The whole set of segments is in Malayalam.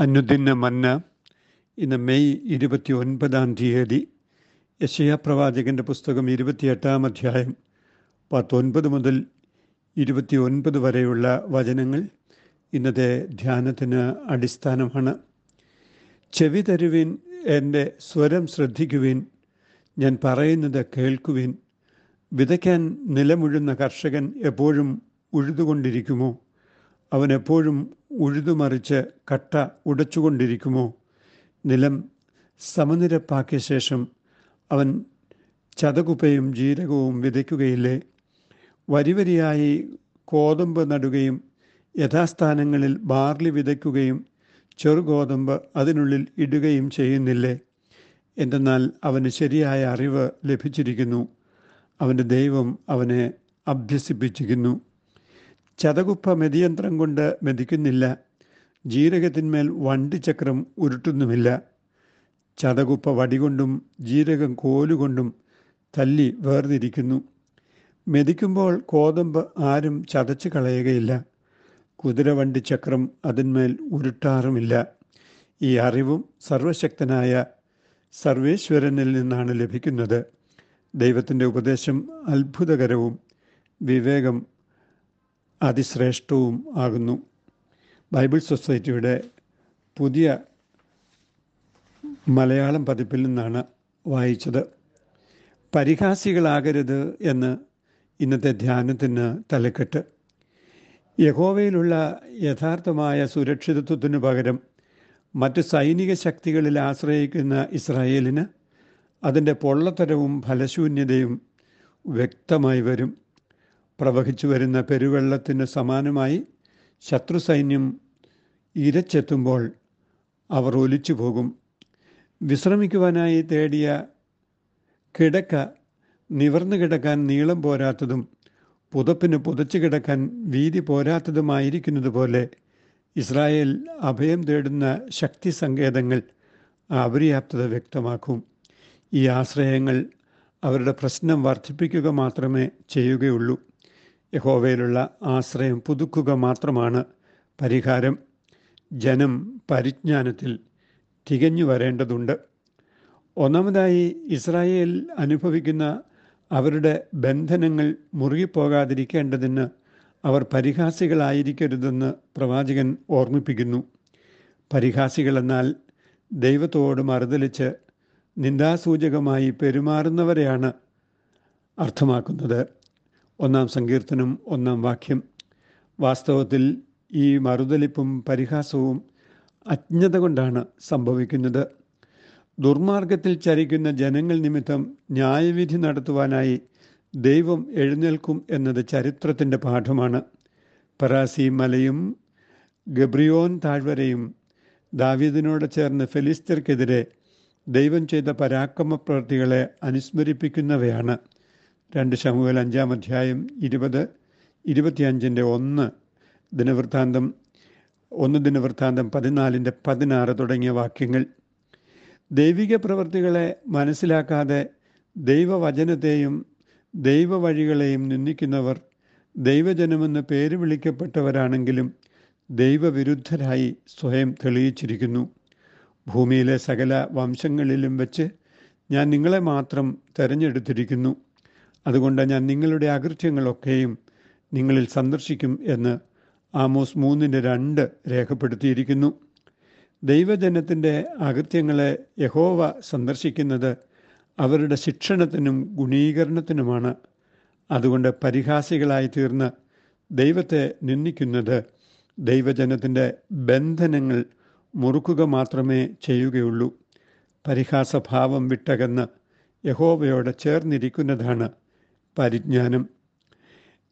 അനുദിന മന്ന ഇന്ന് മെയ് ഇരുപത്തി ഒൻപതാം തീയതി യശയാ പ്രവാചകന്റെ പുസ്തകം ഇരുപത്തിയെട്ടാം അധ്യായം പത്തൊൻപത് മുതൽ ഇരുപത്തി ഒൻപത് വരെയുള്ള വചനങ്ങൾ ഇന്നത്തെ ധ്യാനത്തിന് അടിസ്ഥാനമാണ്. ചെവി തരുവിൻ എന്റെ സ്വരം ശ്രദ്ധിക്കുവിൻ ഞാൻ പറയുന്നത് കേൾക്കുവിൻ. വിതയ്ക്കാൻ നിലമുഴുന്ന കർഷകൻ എപ്പോഴും ഉഴുതുകൊണ്ടിരിക്കുമോ? അവൻ എപ്പോഴും ഉഴുതുമറിച്ച് കട്ട ഉടച്ചുകൊണ്ടിരിക്കുമോ? നിലം സമനിരപ്പാക്കിയ ശേഷം അവൻ ചതകുപ്പയും ജീരകവും വിതയ്ക്കുകയില്ലേ? വരിവരിയായി കോതമ്പ് നടുകയും യഥാസ്ഥാനങ്ങളിൽ ബാർലി വിതയ്ക്കുകയും ചെറുഗോതമ്പ് അതിനുള്ളിൽ ഇടുകയും ചെയ്യുന്നില്ലേ? എന്തെന്നാൽ അവന് ശരിയായ അറിവ് ലഭിച്ചിരിക്കുന്നു. അവന്റെ ദൈവം അവനെ അഭ്യസിപ്പിച്ചിരിക്കുന്നു. ചതകുപ്പ മെതിയന്ത്രം കൊണ്ട് മെതിക്കുന്നില്ല. ജീരകത്തിന്മേൽ വണ്ടിച്ചക്രം ഉരുട്ടുന്നുമില്ല. ചതകുപ്പ വടികൊണ്ടും ജീരകം കോലുകൊണ്ടും തല്ലി വേർതിരിക്കുന്നു. മെതിക്കുമ്പോൾ കോതമ്പ് ആരും ചതച്ചു കളയുകയില്ല. കുതിരവണ്ടി ചക്രം അതിന്മേൽ ഉരുട്ടാറുമില്ല. ഈ അറിവും സർവശക്തനായ സർവേശ്വരനിൽ നിന്നാണ് ലഭിക്കുന്നത്. ദൈവത്തിന്റെ ഉപദേശം അത്ഭുതകരവും വിവേകം അതിശ്രേഷ്ഠവും ആകുന്നു. ബൈബിൾ സൊസൈറ്റിയുടെ പുതിയ മലയാളം പതിപ്പിൽ നിന്നാണ് വായിച്ചത്. പരിഹാസികളാകരുത് എന്ന് ഇന്നത്തെ ധ്യാനത്തിന് തലക്കെട്ട്. യഹോവയിലുള്ള യഥാർത്ഥമായ സുരക്ഷിതത്വത്തിനു പകരം മറ്റ് സൈനിക ശക്തികളിൽ ആശ്രയിക്കുന്ന ഇസ്രായേലിന് അതിന്റെ പൊള്ളത്തരവും ഫലശൂന്യതയും വ്യക്തമായി വരും. പ്രവഹിച്ചു വരുന്ന പെരുവെള്ളത്തിന് സമാനമായി ശത്രു സൈന്യം ഇരച്ചെത്തുമ്പോൾ അവർ ഒലിച്ചു പോകും വിശ്രമിക്കുവാനായി തേടിയ കിടക്ക നിവർന്നു കിടക്കാൻ നീളം പോരാത്തതും പുതപ്പിന് പുതച്ചു കിടക്കാൻ വീതി പോരാത്തതുമായിരിക്കുന്നത് പോലെ ഇസ്രായേൽ അഭയം തേടുന്ന ശക്തി സങ്കേതങ്ങൾ അപര്യാപ്തത വ്യക്തമാക്കും. ഈ ആശ്രയങ്ങൾ അവരുടെ പ്രശ്നം വർദ്ധിപ്പിക്കുക മാത്രമേ ചെയ്യുകയുള്ളൂ. യഹോവയിലുള്ള ആശ്രയം പുതുക്കുക മാത്രമാണ്. പരിഹാരം ജനം പരിജ്ഞാനത്തിൽ തികഞ്ഞു വരേണ്ടതുണ്ട്. ഒന്നാമതായി ഇസ്രായേൽ അനുഭവിക്കുന്ന അവരുടെ ബന്ധനങ്ങൾ മുറുകിപ്പോകാതിരിക്കേണ്ടതിന് അവർ പരിഹാസികളായിരിക്കരുതെന്ന് പ്രവാചകൻ ഓർമ്മിപ്പിക്കുന്നു. പരിഹാസികളെന്നാൽ ദൈവത്തോട് മറുതലിച്ച് നിന്ദാസൂചകമായി പെരുമാറുന്നവരെയാണ് അർത്ഥമാക്കുന്നത്. ഒന്നാം സങ്കീർത്തനം ഒന്നാം വാക്യം. വാസ്തവത്തിൽ ഈ മറുതലിപ്പും പരിഹാസവും അജ്ഞത കൊണ്ടാണ് സംഭവിക്കുന്നത്. ദുർമാർഗത്തിൽ ചരിക്കുന്ന ജനങ്ങൾ നിമിത്തം ന്യായവിധി നടത്തുവാനായി ദൈവം എഴുന്നേൽക്കും എന്നത് ചരിത്രത്തിന്റെ പാഠമാണ്. പരാസി മലയും ഗബ്രിയോൻ താഴ്വരയും ദാവീദിനോട് ചേർന്ന് ഫെലിസ്തർക്കെതിരെ ദൈവം ചെയ്ത പരാക്രമ പ്രവൃത്തികളെ അനുസ്മരിപ്പിക്കുന്നവയാണ്. രണ്ട് ശമുകൽ അഞ്ചാം അധ്യായം ഇരുപത് ഇരുപത്തിയഞ്ചിന്റെ ഒന്ന് ദിനവൃത്താന്തം ഒന്ന് ദിനവൃത്താന്തം പതിനാലിന്റെ പതിനാറ് തുടങ്ങിയ വാക്യങ്ങൾ. ദൈവിക പ്രവൃത്തികളെ മനസ്സിലാക്കാതെ ദൈവവചനത്തെയും ദൈവവഴികളെയും നിന്ദിക്കുന്നവർ ദൈവജനമെന്ന് പേര് വിളിക്കപ്പെട്ടവരാണെങ്കിലും ദൈവവിരുദ്ധരായി സ്വയം തെളിയിച്ചിരിക്കുന്നു. ഭൂമിയിലെ സകല വംശങ്ങളിലും വെച്ച് ഞാൻ നിങ്ങളെ മാത്രം തിരഞ്ഞെടുത്തിരിക്കുന്നു. അതുകൊണ്ട് ഞാൻ നിങ്ങളുടെ അകൃത്യങ്ങളൊക്കെയും നിങ്ങളിൽ സന്ദർശിക്കും എന്ന് ആമോസ് മൂന്നിന്റെ രണ്ട് രേഖപ്പെടുത്തിയിരിക്കുന്നു. ദൈവജനത്തിന്റെ അകൃത്യങ്ങളെ യഹോവ സന്ദർശിക്കുന്നത് അവരുടെ ശിക്ഷണത്തിനും ഗുണീകരണത്തിനുമാണ്. അതുകൊണ്ട് പരിഹാസികളായി തീർന്ന് ദൈവത്തെ നിന്ദിക്കുന്നത് ദൈവജനത്തിന്റെ ബന്ധനങ്ങൾ മുറുക്കുക മാത്രമേ ചെയ്യുകയുള്ളൂ. പരിഹാസഭാവം വിട്ടകന്ന് യഹോവയോട് ചേർന്നിരിക്കുന്നതാണ് പരിജ്ഞാനം.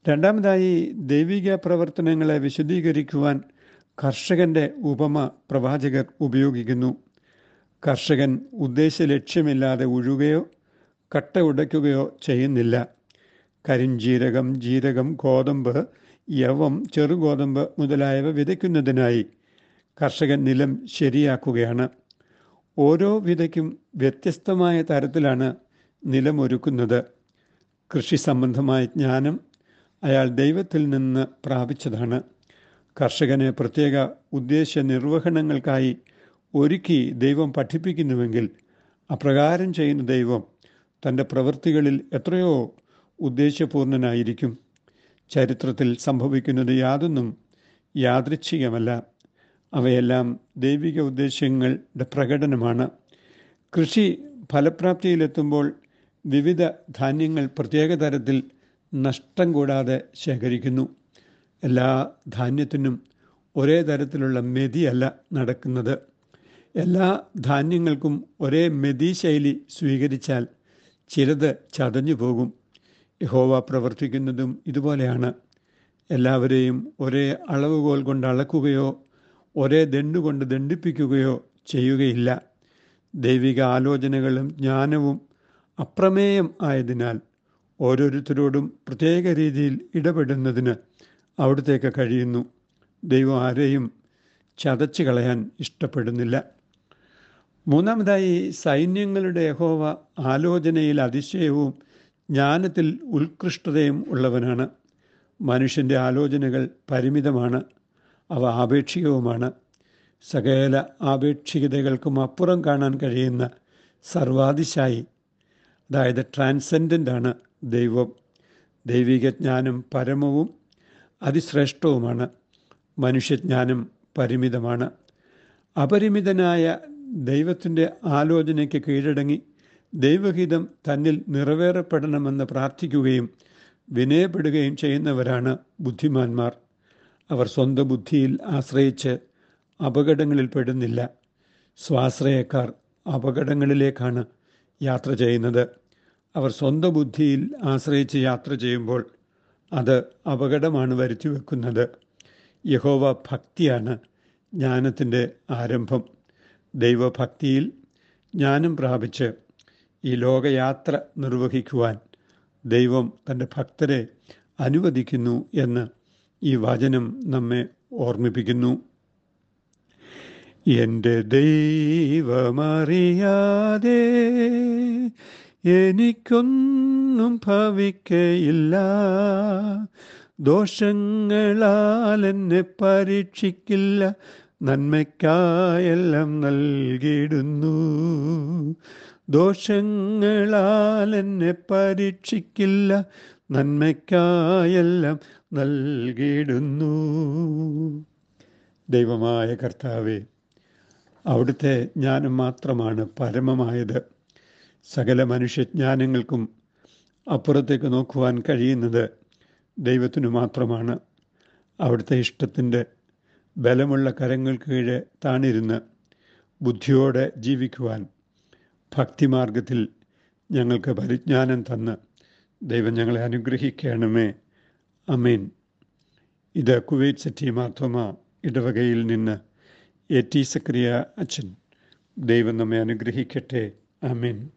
രണ്ടാമതായി ദൈവിക പ്രവർത്തനങ്ങളെ വിശദീകരിക്കുവാൻ കർഷകന്റെ ഉപമ പ്രവാചകർ ഉപയോഗിക്കുന്നു. കർഷകൻ ഉദ്ദേശ ലക്ഷ്യമില്ലാതെ ഉഴുകയോ കട്ട ഉടയ്ക്കുകയോ ചെയ്യുന്നില്ല. കരിഞ്ജീരകം ജീരകം ഗോതമ്പ് യവം ചെറുഗോതമ്പ് മുതലായവ വിതയ്ക്കുന്നതിനായി കർഷകൻ നിലം ശരിയാക്കുകയാണ്. ഓരോ വിതയ്ക്കും വ്യത്യസ്തമായ തരത്തിലാണ് നിലമൊരുക്കുന്നത്. കൃഷി സംബന്ധമായ ജ്ഞാനം അയാൾ ദൈവത്തിൽ നിന്ന് പ്രാപിച്ചതാണ്. കർഷകനെ പ്രത്യേക ഉദ്ദേശ നിർവഹണങ്ങൾക്കായി ഒരുക്കി ദൈവം പഠിപ്പിക്കുന്നുവെങ്കിൽ അപ്രകാരം ചെയ്യുന്ന ദൈവം തന്റെ പ്രവൃത്തികളിൽ എത്രയോ ഉദ്ദേശപൂർണനായിരിക്കും. ചരിത്രത്തിൽ സംഭവിക്കുന്നത് യാതൊന്നും യാദൃച്ഛികമല്ല. അവയെല്ലാം ദൈവിക ഉദ്ദേശങ്ങളുടെ പ്രകടനമാണ്. കൃഷി ഫലപ്രാപ്തിയിലെത്തുമ്പോൾ വിവിധ ധാന്യങ്ങൾ പ്രത്യേക തരത്തിൽ നഷ്ടം കൂടാതെ ശേഖരിക്കുന്നു. എല്ലാ ധാന്യത്തിനും ഒരേ തരത്തിലുള്ള മെതിയല്ല നടക്കുന്നത്. എല്ലാ ധാന്യങ്ങൾക്കും ഒരേ മെതി ശൈലി സ്വീകരിച്ചാൽ ചിലത് ചതഞ്ഞു പോകും. യഹോവ പ്രവർത്തിക്കുന്നതും ഇതുപോലെയാണ്. എല്ലാവരെയും ഒരേ അളവുകോൽ കൊണ്ട് അളക്കുകയോ ഒരേ ദണ്ടുകൊണ്ട് ദണ്ഡിപ്പിക്കുകയോ ചെയ്യുകയില്ല. ദൈവിക ആലോചനകളും ജ്ഞാനവും അപ്രമേയം ആയതിനാൽ ഓരോരുത്തരോടും പ്രത്യേക രീതിയിൽ ഇടപെടുന്നതിന് അവിടത്തേക്ക് കഴിയുന്നു. ദൈവം ആരെയും ചതച്ചു കളയാൻ ഇഷ്ടപ്പെടുന്നില്ല. മൂന്നാമതായി സൈന്യങ്ങളുടെ യഹോവ ആലോചനയിൽ അതിശയവും ജ്ഞാനത്തിൽ ഉത്കൃഷ്ടതയും ഉള്ളവനാണ്. മനുഷ്യന്റെ ആലോചനകൾ പരിമിതമാണ് അവ ആപേക്ഷികവുമാണ്. സകല ആപേക്ഷികതകൾക്കും അപ്പുറം കാണാൻ കഴിയുന്ന സർവാതിശായി അതായത് ആണ് ദൈവം. ദൈവിക ജ്ഞാനം പരമവും അതിശ്രേഷ്ഠവുമാണ്. മനുഷ്യജ്ഞാനം പരിമിതമാണ്. അപരിമിതനായ ദൈവത്തിന്റെ ആലോചനയ്ക്ക് കീഴടങ്ങി ദൈവഹിതം തന്നിൽ നിറവേറപ്പെടണമെന്ന് പ്രാർത്ഥിക്കുകയും വിനയപ്പെടുകയും ചെയ്യുന്നവരാണ് ബുദ്ധിമാന്മാർ. അവർ സ്വന്തം ബുദ്ധിയിൽ ആശ്രയിച്ച് അപകടങ്ങളിൽ പെടുന്നില്ല. സ്വാശ്രയക്കാർ അപകടങ്ങളിലേക്കാണ് യാത്ര ചെയ്യുന്നത്. അവർ സ്വന്തം ബുദ്ധിയിൽ ആശ്രയിച്ച് യാത്ര ചെയ്യുമ്പോൾ അത് അപകടമാണ് വരുത്തി വെക്കുന്നത്. യഹോവ ഭക്തിയാണ് ജ്ഞാനത്തിന്റെ ആരംഭം. ദൈവഭക്തിയിൽ ജ്ഞാനം പ്രാപിച്ച് ഈ ലോകയാത്ര നിർവഹിക്കുവാൻ ദൈവം തന്റെ ഭക്തരെ അനുവദിക്കുന്നു എന്ന് ഈ വചനം നമ്മെ ഓർമ്മിപ്പിക്കുന്നു. എന്റെ ദൈവമറിയാതെ എനിക്കൊന്നും ഭവിക്കയില്ല. ദോഷങ്ങളാൽ എന്നെ പരീക്ഷിക്കില്ല. നന്മയ്ക്കായെല്ലാം നൽകിയിടുന്നു. ദോഷങ്ങളാൽ എന്നെ പരീക്ഷിക്കില്ല. നന്മയ്ക്കായെല്ലാം നൽകിയിടുന്നു. ദൈവമായ കർത്താവെ അവിടുത്തെ ജ്ഞാനം മാത്രമാണ് പരമമായത്. സകല മനുഷ്യജ്ഞാനങ്ങൾക്കും അപ്പുറത്തേക്ക് നോക്കുവാൻ കഴിയുന്നത് ദൈവത്തിനു മാത്രമാണ്. അവിടുത്തെ ഇഷ്ടത്തിന്റെ ബലമുള്ള കരങ്ങൾക്ക് കീഴെ താണിരുന്ന് ബുദ്ധിയോടെ ജീവിക്കുവാൻ ഭക്തിമാർഗത്തിൽ ഞങ്ങൾക്ക് പരിജ്ഞാനം തന്ന് ദൈവം ഞങ്ങളെ അനുഗ്രഹിക്കണമേ. അമീൻ. ഇത് കുവൈറ്റ് സിറ്റി മാർത്തോമ ഇടവകയിൽ നിന്ന് എ ടി സക്രിയ അച്ഛൻ. ദൈവം നമ്മെ അനുഗ്രഹിക്കട്ടെ. അമീൻ